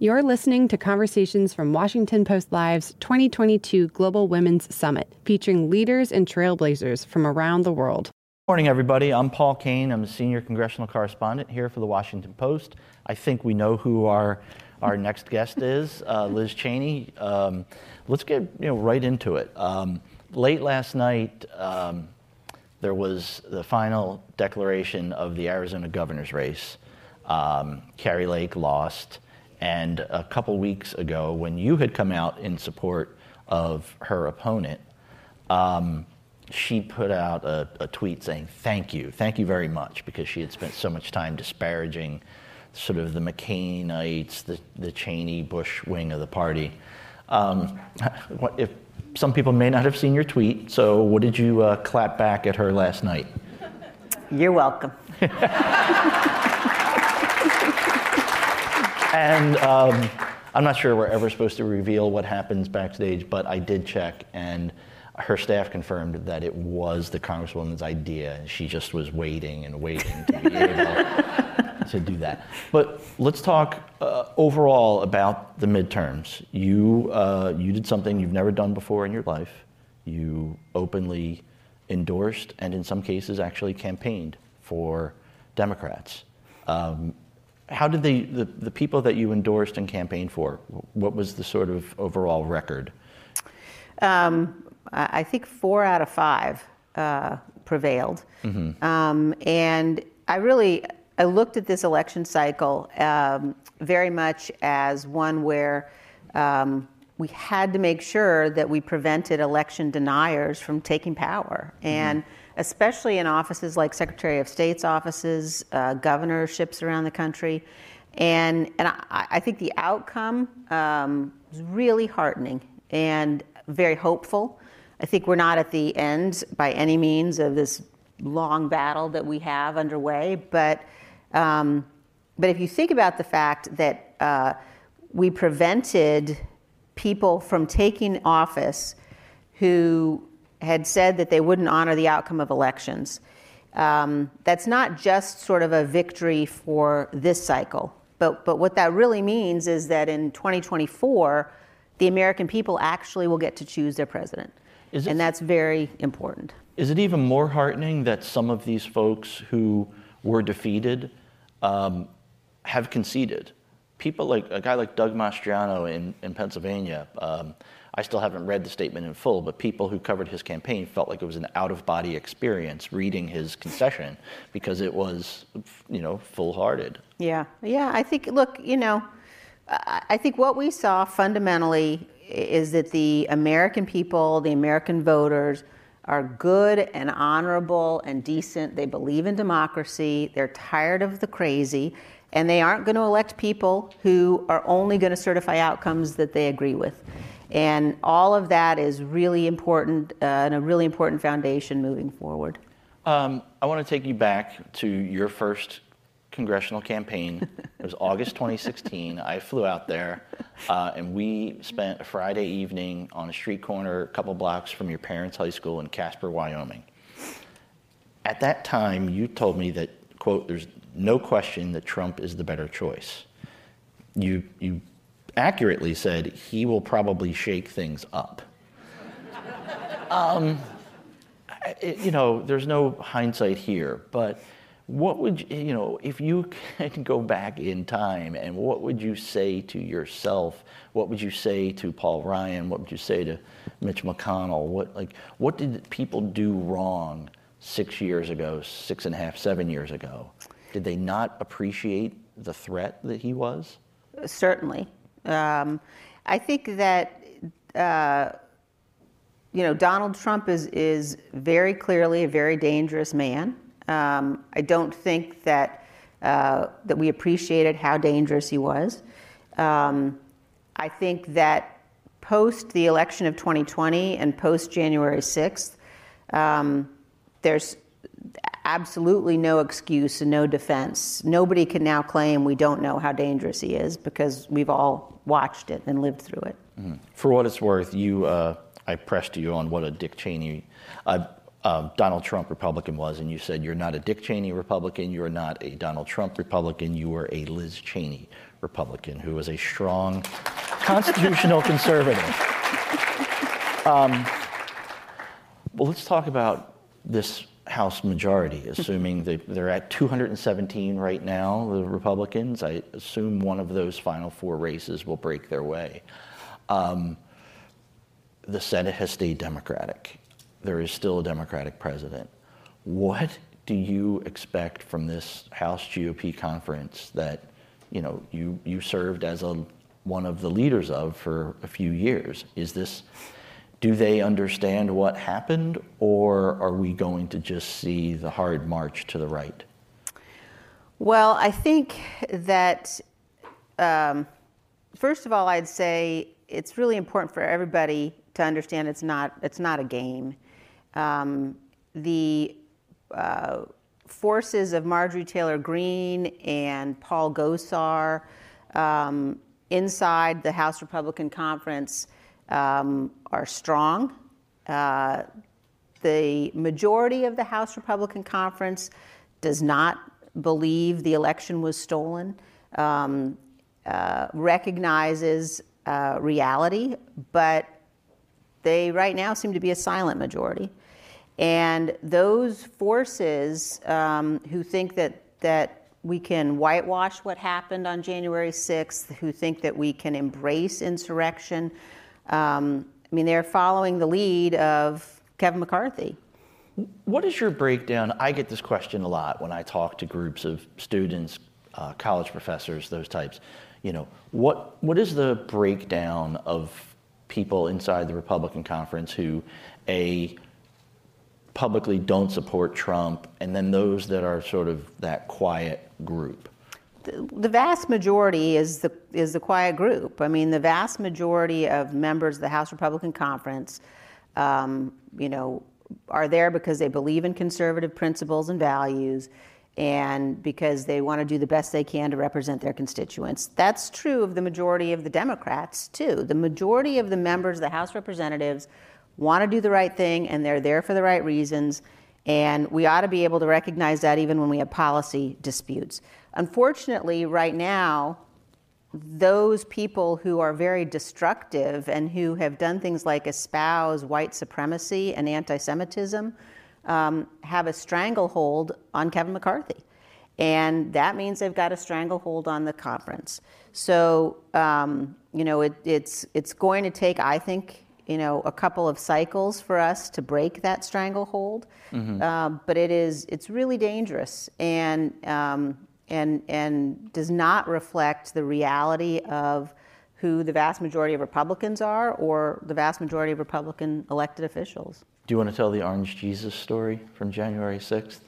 You're listening to conversations from Washington Post Live's 2022 Global Women's Summit, featuring leaders and trailblazers from around the world. Good Morning, everybody. I'm Paul Kane. I'm a senior congressional correspondent here for the Washington Post. I think we know who our our next guest is, uh, Liz Cheney. Um, let's get you know right into it. Um, late last night, um, there was the final declaration of the Arizona governor's race. Um, Kari Lake lost. And a couple weeks ago, when you had come out in support of her opponent, um, she put out a, a, tweet saying, Thank you, thank you very much, because she had spent so much time disparaging sort of the McCainites, the, the Cheney Bush wing of the party. Um, if some people may not have seen your tweet, so what did you uh, clap back at her last night? You're welcome. and um, I'm not sure we're ever supposed to reveal what happens backstage, but I did check, and her staff confirmed that it was the congresswoman's idea. and She just was waiting and waiting to be able to do that. But let's talk uh, overall about the midterms. You uh, you did something you've never done before in your life. You openly endorsed and in some cases actually campaigned for Democrats. Um, how did they, the, the people that you endorsed and campaigned for, what was the sort of overall record? Um, I think four out of five uh, prevailed. Mm-hmm. Um, and I really, I looked at this election cycle um, very much as one where um, we had to make sure that we prevented election deniers from taking power. Mm-hmm. Especially in offices like Secretary of State's offices, uh, governorships around the country. And, and I, I think the outcome um, was really heartening and very hopeful. I think we're not at the end by any means of this long battle that we have underway, but, um, but if you think about the fact that uh, we prevented people from taking office who had said that they wouldn't honor the outcome of elections. Um, that's not just sort of a victory for this cycle, but, but what that really means is that in 2024, the American people actually will get to choose their president. It, and that's very important. Is it even more heartening that some of these folks who were defeated um, have conceded? People like a guy like Doug Mastriano in, in Pennsylvania. Um, I still haven't read the statement in full, but people who covered his campaign felt like it was an out of body experience reading his concession because it was, you know, full hearted. Yeah, yeah. I think, look, you know, I think what we saw fundamentally is that the American people, the American voters, are good and honorable and decent. They believe in democracy. They're tired of the crazy. And they aren't going to elect people who are only going to certify outcomes that they agree with. And all of that is really important uh, and a really important foundation moving forward. Um, I want to take you back to your first congressional campaign. it was August 2016. I flew out there, uh, and we spent a Friday evening on a street corner a couple blocks from your parents' high school in Casper, Wyoming. At that time, you told me that, quote, there's no question that Trump is the better choice. You, you accurately said he will probably shake things up. um, it, you know, there's no hindsight here, but what would you, you know, if you can go back in time and what would you say to yourself? What would you say to Paul Ryan? What would you say to Mitch McConnell? What, like, what did people do wrong six years ago, six and a half, seven years ago? Did they not appreciate the threat that he was? Certainly. Um, I think that uh, you know Donald Trump is is very clearly a very dangerous man. Um, I don't think that uh, that we appreciated how dangerous he was. Um, I think that post the election of 2020 and post January 6th, um, there's absolutely no excuse and no defense. Nobody can now claim we don't know how dangerous he is because we've all watched it and lived through it. Mm-hmm. For what it's worth, you, uh, I pressed you on what a Dick Cheney. Uh, um, Donald Trump Republican was, and you said you're not a Dick Cheney Republican, you're not a Donald Trump Republican, you are a Liz Cheney Republican who is a strong constitutional conservative. Um, well, let's talk about this House majority, assuming that they're at 217 right now, the Republicans. I assume one of those final four races will break their way. Um, the Senate has stayed Democratic there is still a Democratic president. What do you expect from this House GOP conference that you know you you served as a one of the leaders of for a few years? Is this do they understand what happened, or are we going to just see the hard march to the right? Well, I think that um, first of all, I'd say it's really important for everybody to understand it's not it's not a game. Um, the uh, forces of Marjorie Taylor Greene and Paul Gosar um, inside the House Republican Conference um, are strong. Uh, the majority of the House Republican Conference does not believe the election was stolen, um, uh, recognizes uh, reality, but they right now seem to be a silent majority. And those forces um, who think that, that we can whitewash what happened on January 6th, who think that we can embrace insurrection, um, I mean, they're following the lead of Kevin McCarthy. What is your breakdown? I get this question a lot when I talk to groups of students, uh, college professors, those types. You know, what what is the breakdown of people inside the Republican conference who a publicly don't support Trump, and then those that are sort of that quiet group? The, vast majority is the is the quiet group. I mean, the vast majority of members of the House Republican Conference, um, you know, are there because they believe in conservative principles and values, and because they want to do the best they can to represent their constituents. That's true of the majority of the Democrats too. The majority of the members of the House Representatives want to do the right thing and they're there for the right reasons. And we ought to be able to recognize that even when we have policy disputes. Unfortunately, right now, those people who are very destructive and who have done things like espouse white supremacy and anti Semitism um, have a stranglehold on Kevin McCarthy. And that means they've got a stranglehold on the conference. So, um, you know, it, it's, it's going to take, I think, you know, a couple of cycles for us to break that stranglehold. Mm-hmm. Um, but it is, it's really dangerous and, um, and, and does not reflect the reality of who the vast majority of Republicans are or the vast majority of Republican elected officials. Do you want to tell the Orange Jesus story from January 6th?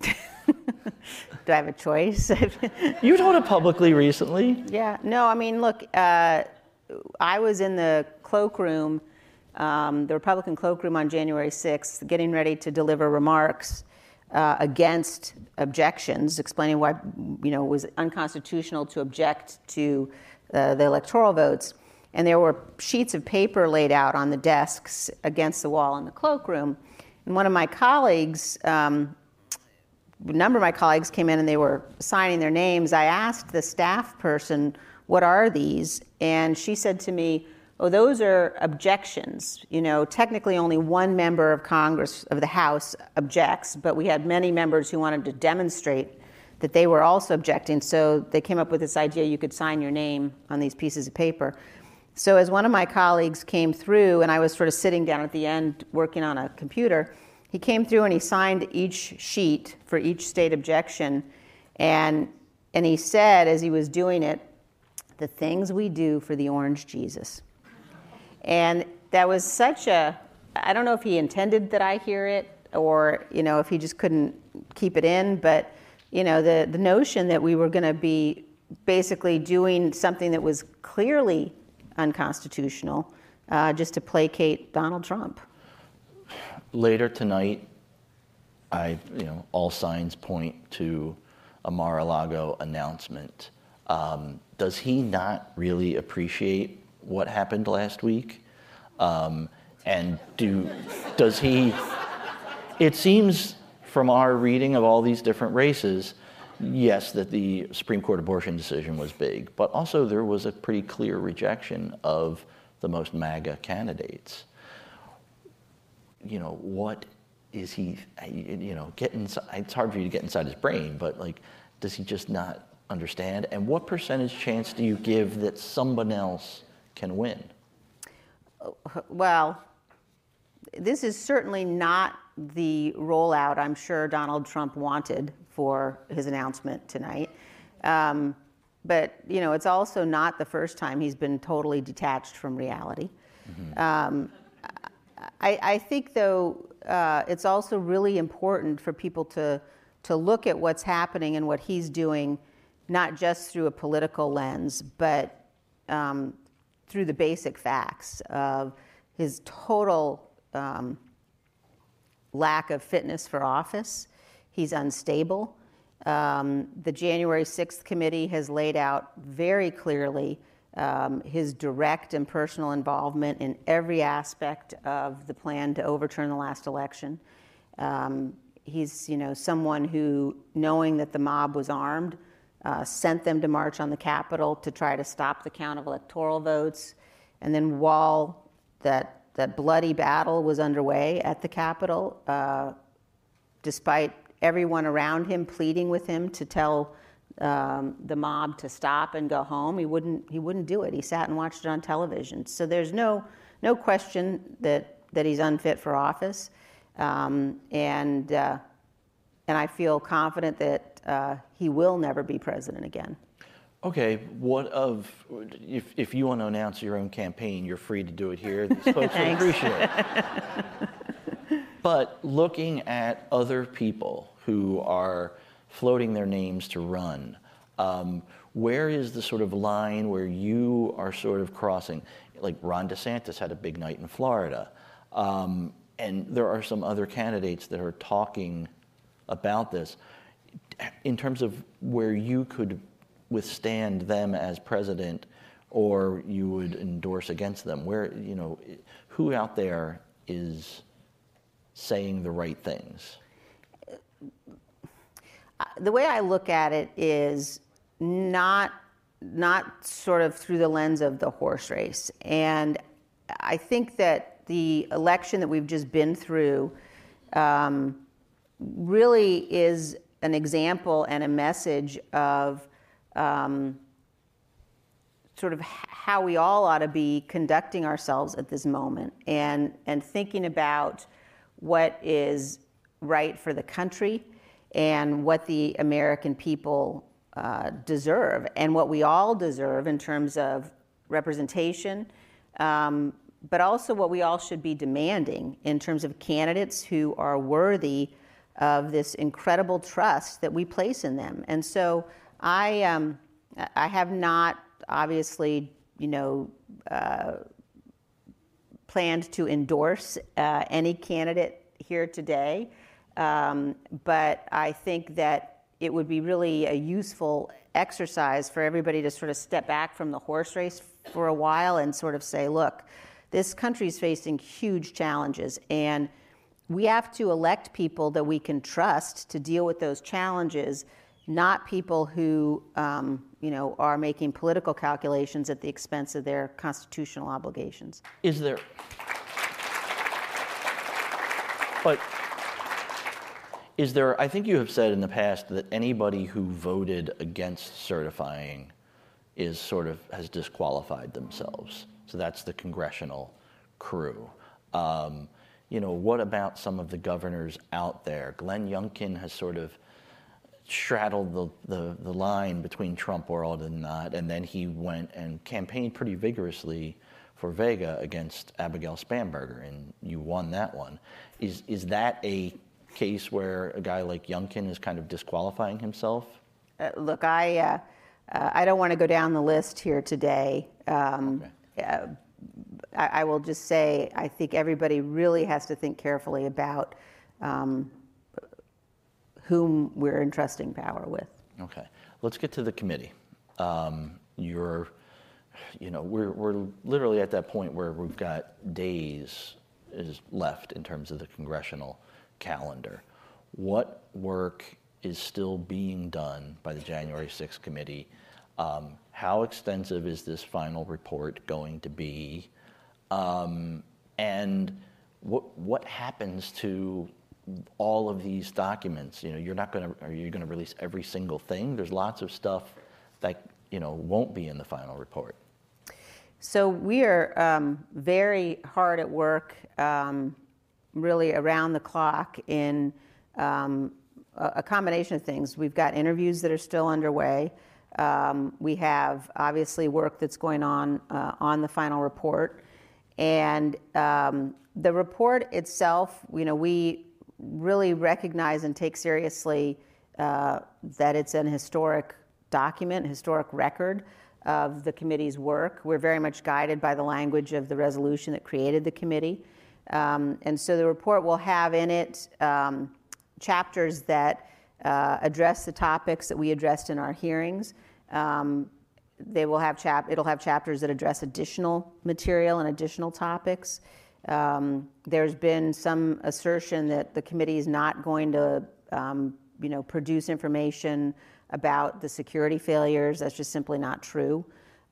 Do I have a choice? you told it publicly recently. Yeah. No, I mean, look, uh, I was in the cloakroom, um, the Republican cloakroom on January 6th, getting ready to deliver remarks uh, against objections, explaining why you know it was unconstitutional to object to uh, the electoral votes. And there were sheets of paper laid out on the desks against the wall in the cloakroom. And one of my colleagues, um, a number of my colleagues came in and they were signing their names. I asked the staff person what are these? And she said to me, Oh, those are objections. You know, technically only one member of Congress, of the House, objects, but we had many members who wanted to demonstrate that they were also objecting. So they came up with this idea you could sign your name on these pieces of paper. So as one of my colleagues came through, and I was sort of sitting down at the end working on a computer, he came through and he signed each sheet for each state objection. And, and he said, as he was doing it, the things we do for the orange Jesus. And that was such a, I don't know if he intended that I hear it or, you know, if he just couldn't keep it in, but, you know, the, the notion that we were going to be basically doing something that was clearly unconstitutional uh, just to placate Donald Trump. Later tonight, I, you know, all signs point to a Mar-a-Lago announcement um, does he not really appreciate what happened last week? Um, and do, does he, it seems from our reading of all these different races, yes, that the Supreme Court abortion decision was big, but also there was a pretty clear rejection of the most MAGA candidates. You know, what is he, you know, get inside, it's hard for you to get inside his brain, but like, does he just not understand? And what percentage chance do you give that someone else can win? Well, this is certainly not the rollout I'm sure Donald Trump wanted for his announcement tonight. Um, but you know, it's also not the first time he's been totally detached from reality. Mm-hmm. Um, I, I, think, though, uh, it's also really important for people to to look at what's happening and what he's doing, not just through a political lens, but um, through the basic facts of his total um, lack of fitness for office. He's unstable. Um, the January 6th committee has laid out very clearly um, his direct and personal involvement in every aspect of the plan to overturn the last election. Um, he's, you know, someone who, knowing that the mob was armed, uh, sent them to march on the Capitol to try to stop the count of electoral votes. And then while that that bloody battle was underway at the Capitol, uh, despite everyone around him pleading with him to tell um, the mob to stop and go home. He wouldn't. He wouldn't do it. He sat and watched it on television. So there's no no question that that he's unfit for office, um, and uh, and I feel confident that uh, he will never be president again. Okay, what of, if, if you want to announce your own campaign, you're free to do it here. These folks would appreciate it. but looking at other people who are floating their names to run, um, where is the sort of line where you are sort of crossing? Like Ron DeSantis had a big night in Florida. Um, and there are some other candidates that are talking about this. In terms of where you could withstand them as president or you would endorse against them? Where, you know, who out there is saying the right things? The way I look at it is not not sort of through the lens of the horse race. And I think that the election that we've just been through um, really is an example and a message of um, sort of how we all ought to be conducting ourselves at this moment and, and thinking about what is right for the country and what the American people uh, deserve and what we all deserve in terms of representation, um, but also what we all should be demanding in terms of candidates who are worthy of this incredible trust that we place in them. And so I, um, I have not obviously, you know, uh, planned to endorse uh, any candidate here today, um, but I think that it would be really a useful exercise for everybody to sort of step back from the horse race for a while and sort of say, look, this country is facing huge challenges, and we have to elect people that we can trust to deal with those challenges not people who um, you know are making political calculations at the expense of their constitutional obligations. Is there? But is there? I think you have said in the past that anybody who voted against certifying is sort of has disqualified themselves. So that's the congressional crew. Um, you know, what about some of the governors out there? Glenn Youngkin has sort of straddled the, the, the, line between Trump world and not, and then he went and campaigned pretty vigorously for Vega against Abigail Spanberger, and you won that one. Is, is that a case where a guy like Youngkin is kind of disqualifying himself? Uh, look, I, uh, uh, I don't want to go down the list here today. Um, okay. I, I, will just say I think everybody really has to think carefully about um, whom we're entrusting power with. Okay, let's get to the committee. Um, you're, you know, we're, we're literally at that point where we've got days is left in terms of the congressional calendar. What work is still being done by the January 6th committee? Um, how extensive is this final report going to be? Um, and what, what happens to all of these documents? You know, you're not going to, are you going to release every single thing? There's lots of stuff that, you know, won't be in the final report. So we are um, very hard at work, um, really around the clock in um, a, combination of things. We've got interviews that are still underway. Um, we have obviously work that's going on uh, on the final report, and um, the report itself. You know, we really recognize and take seriously uh, that it's an historic document, historic record of the committee's work. We're very much guided by the language of the resolution that created the committee. Um, and so the report will have in it um, chapters that uh, address the topics that we addressed in our hearings. Um, they will have chap- it'll have chapters that address additional material and additional topics. Um, there's been some assertion that the committee is not going to, um, you know, produce information about the security failures. That's just simply not true.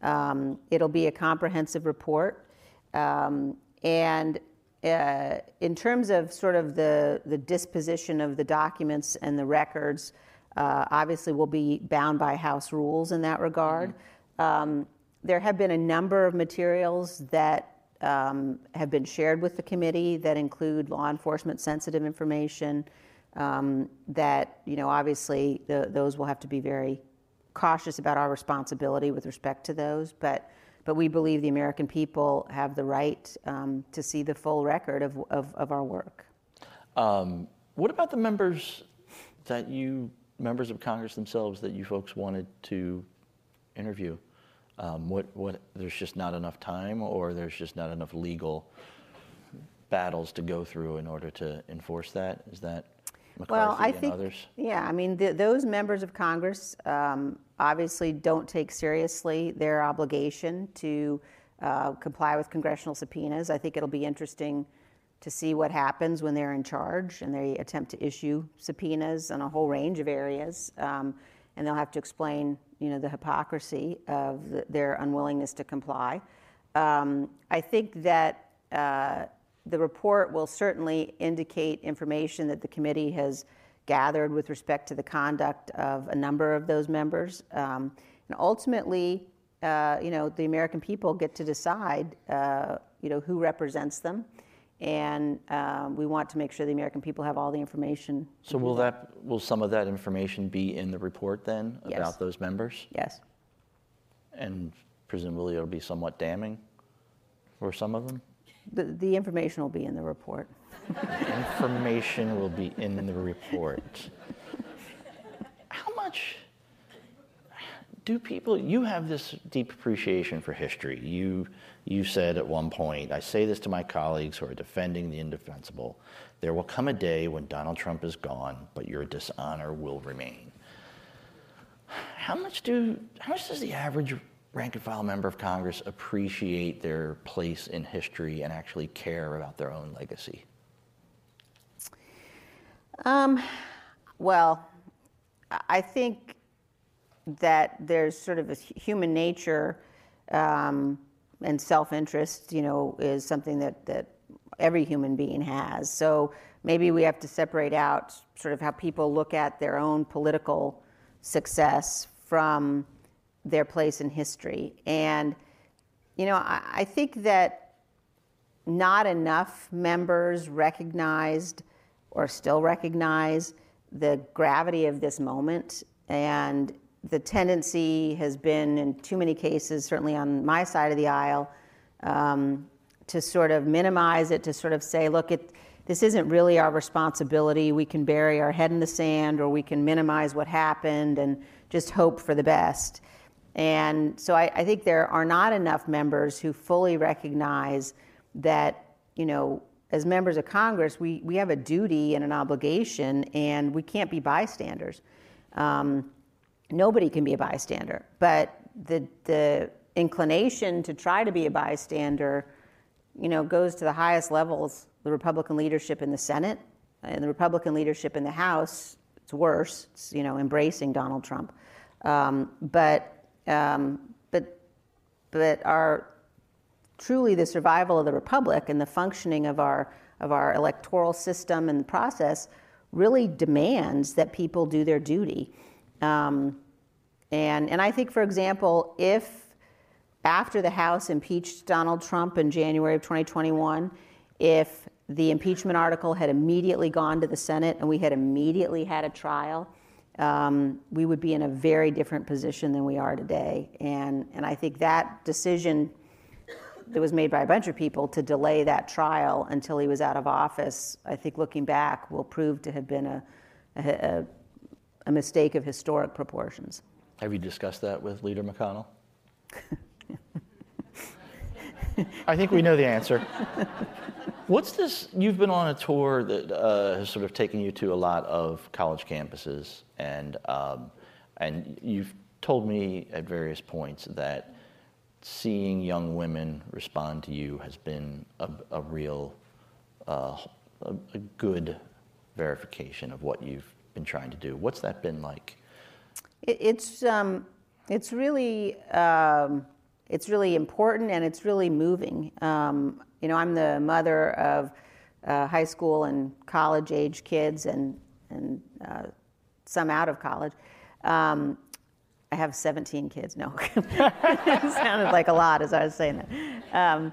Um, it'll be a comprehensive report. Um, and uh, in terms of sort of the, the disposition of the documents and the records, uh, obviously we'll be bound by House rules in that regard. Mm-hmm. Um, there have been a number of materials that um, have been shared with the committee that include law enforcement sensitive information, um, that, you know, obviously the, those will have to be very cautious about our responsibility with respect to those. But, but we believe the American people have the right um, to see the full record of, of, of our work. Um, what about the members that you, members of Congress themselves, that you folks wanted to interview? Um, what, what, there's just not enough time, or there's just not enough legal battles to go through in order to enforce that? Is that McCarthy well, I and think, others? Yeah, I mean, the, those members of Congress um, obviously don't take seriously their obligation to uh, comply with congressional subpoenas. I think it'll be interesting to see what happens when they're in charge and they attempt to issue subpoenas on a whole range of areas. Um, and they'll have to explain, you know, the hypocrisy of the, their unwillingness to comply. Um, I think that uh, the report will certainly indicate information that the committee has gathered with respect to the conduct of a number of those members. Um, and ultimately, uh, you know, the American people get to decide, uh, you know, who represents them. And um, we want to make sure the American people have all the information. So will that will some of that information be in the report then yes. about those members? Yes. And presumably it'll be somewhat damning for some of them. The, the information will be in the report. information will be in the report. How much do people you have this deep appreciation for history. You you said at one point i say this to my colleagues who are defending the indefensible. There will come a day when donald trump is gone but your dishonor will remain. How much do how much does the average rank and file member of Congress appreciate their place in history and actually care about their own legacy? Um, well, I think that there's sort of a human nature um, and self-interest, you know, is something that, that every human being has. So maybe we have to separate out sort of how people look at their own political success from their place in history. And, you know, I, I think that not enough members recognized or still recognize the gravity of this moment. And the tendency has been, in too many cases, certainly on my side of the aisle, um, to sort of minimize it, to sort of say, look, it, this isn't really our responsibility. We can bury our head in the sand or we can minimize what happened and just hope for the best. And so I, I, think there are not enough members who fully recognize that, you know, as members of Congress, we, we have a duty and an obligation, and we can't be bystanders. Um, nobody can be a bystander, but the, the inclination to try to be a bystander, you know, goes to the highest levels, the Republican leadership in the Senate, and the Republican leadership in the House, it's worse. It's you know embracing Donald Trump, um, but um, but but our truly the survival of the republic and the functioning of our of our electoral system and the process really demands that people do their duty. Um, and, and I think, for example, if after the House impeached Donald Trump in January of 2021, if the impeachment article had immediately gone to the Senate and we had immediately had a trial, um, we would be in a very different position than we are today. And, and I think that decision that was made by a bunch of people to delay that trial until he was out of office, I think looking back, will prove to have been a, a, a mistake of historic proportions. Have you discussed that with Leader McConnell? I think we know the answer. What's this? You've been on a tour that uh, has sort of taken you to a lot of college campuses, and um, and you've told me at various points that seeing young women respond to you has been a, a real, uh, a, a, good verification of what you've been trying to do. What's that been like? It's um, it's really um, it's really important and it's really moving. Um, you know, I'm the mother of uh, high school and college age kids and and uh, some out of college. Um, I have 17 kids. No, it sounded like a lot as I was saying that. Um,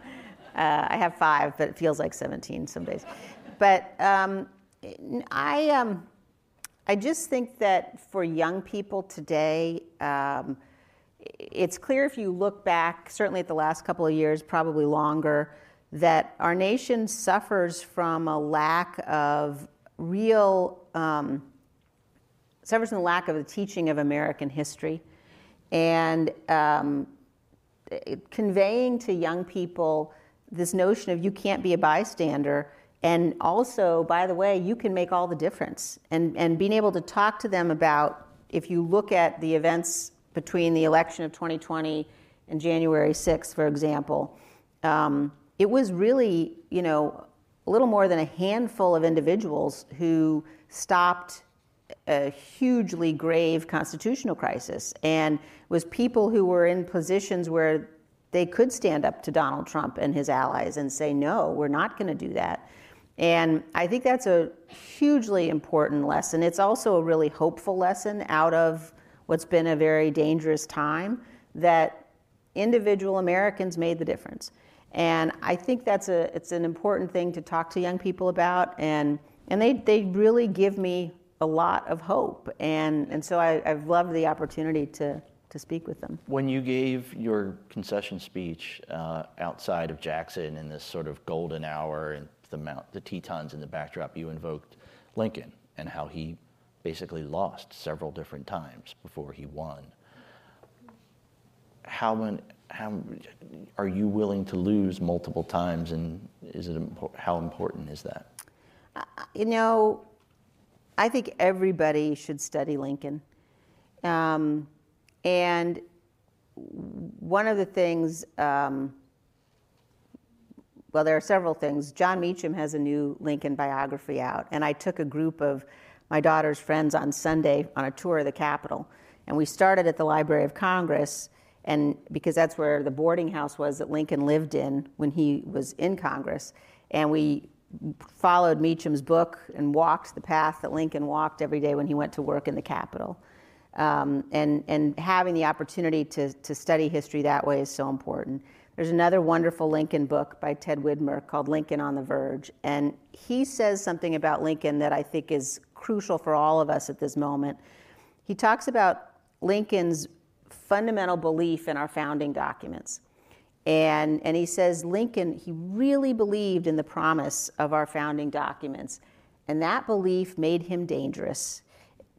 uh, I have five, but it feels like 17 some days. But um, I, um, I just think that for young people today, um, it's clear if you look back, certainly at the last couple of years, probably longer, that our nation suffers from a lack of real um, suffers from the lack of the teaching of American history. And um, conveying to young people this notion of you can't be a bystander and also by the way you can make all the difference and, and being able to talk to them about if you look at the events between the election of 2020 and january 6th for example um, it was really you know a little more than a handful of individuals who stopped a hugely grave constitutional crisis and was people who were in positions where they could stand up to Donald Trump and his allies and say, no, we're not going to do that. And I think that's a hugely important lesson. It's also a really hopeful lesson out of what's been a very dangerous time that individual Americans made the difference. And I think that's a it's an important thing to talk to young people about and and they, they really give me a lot of hope. And, and so I, I've loved the opportunity to, to speak with them. When you gave your concession speech uh, outside of Jackson in this sort of golden hour and the, Mount, the Tetons in the backdrop, you invoked Lincoln and how he basically lost several different times before he won. How, many, how are you willing to lose multiple times, and is it how important is that? Uh, you know, I think everybody should study Lincoln. Um, and one of the things, um, well, there are several things. Jon Meacham has a new Lincoln biography out, and I took a group of my daughter's friends on Sunday on a tour of the Capitol. And we started at the Library of Congress, and because that's where the boarding house was that Lincoln lived in when he was in Congress. And we followed Meacham's book and walked the path that Lincoln walked every day when he went to work in the Capitol. Um, and, and having the opportunity to, to study history that way is so important. There's another wonderful Lincoln book by Ted Widmer called Lincoln on the Verge. And he says something about Lincoln that I think is crucial for all of us at this moment. He talks about Lincoln's fundamental belief in our founding documents. And, and he says Lincoln, he really believed in the promise of our founding documents. And that belief made him dangerous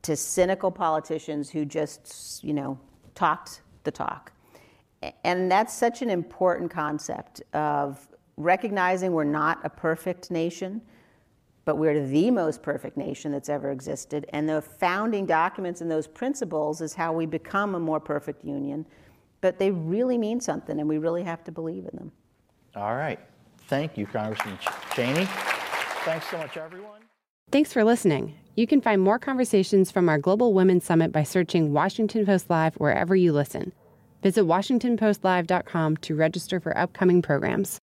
to cynical politicians who just, you know, talked the talk. And that's such an important concept of recognizing we're not a perfect nation, but we're the most perfect nation that's ever existed. And the founding documents and those principles is how we become a more perfect union but they really mean something, and we really have to believe in them. All right. Thank you, Congressman Cheney. Thanks so much, everyone. Thanks for listening. You can find more conversations from our Global Women's Summit by searching Washington Post Live wherever you listen. Visit WashingtonPostLive.com to register for upcoming programs.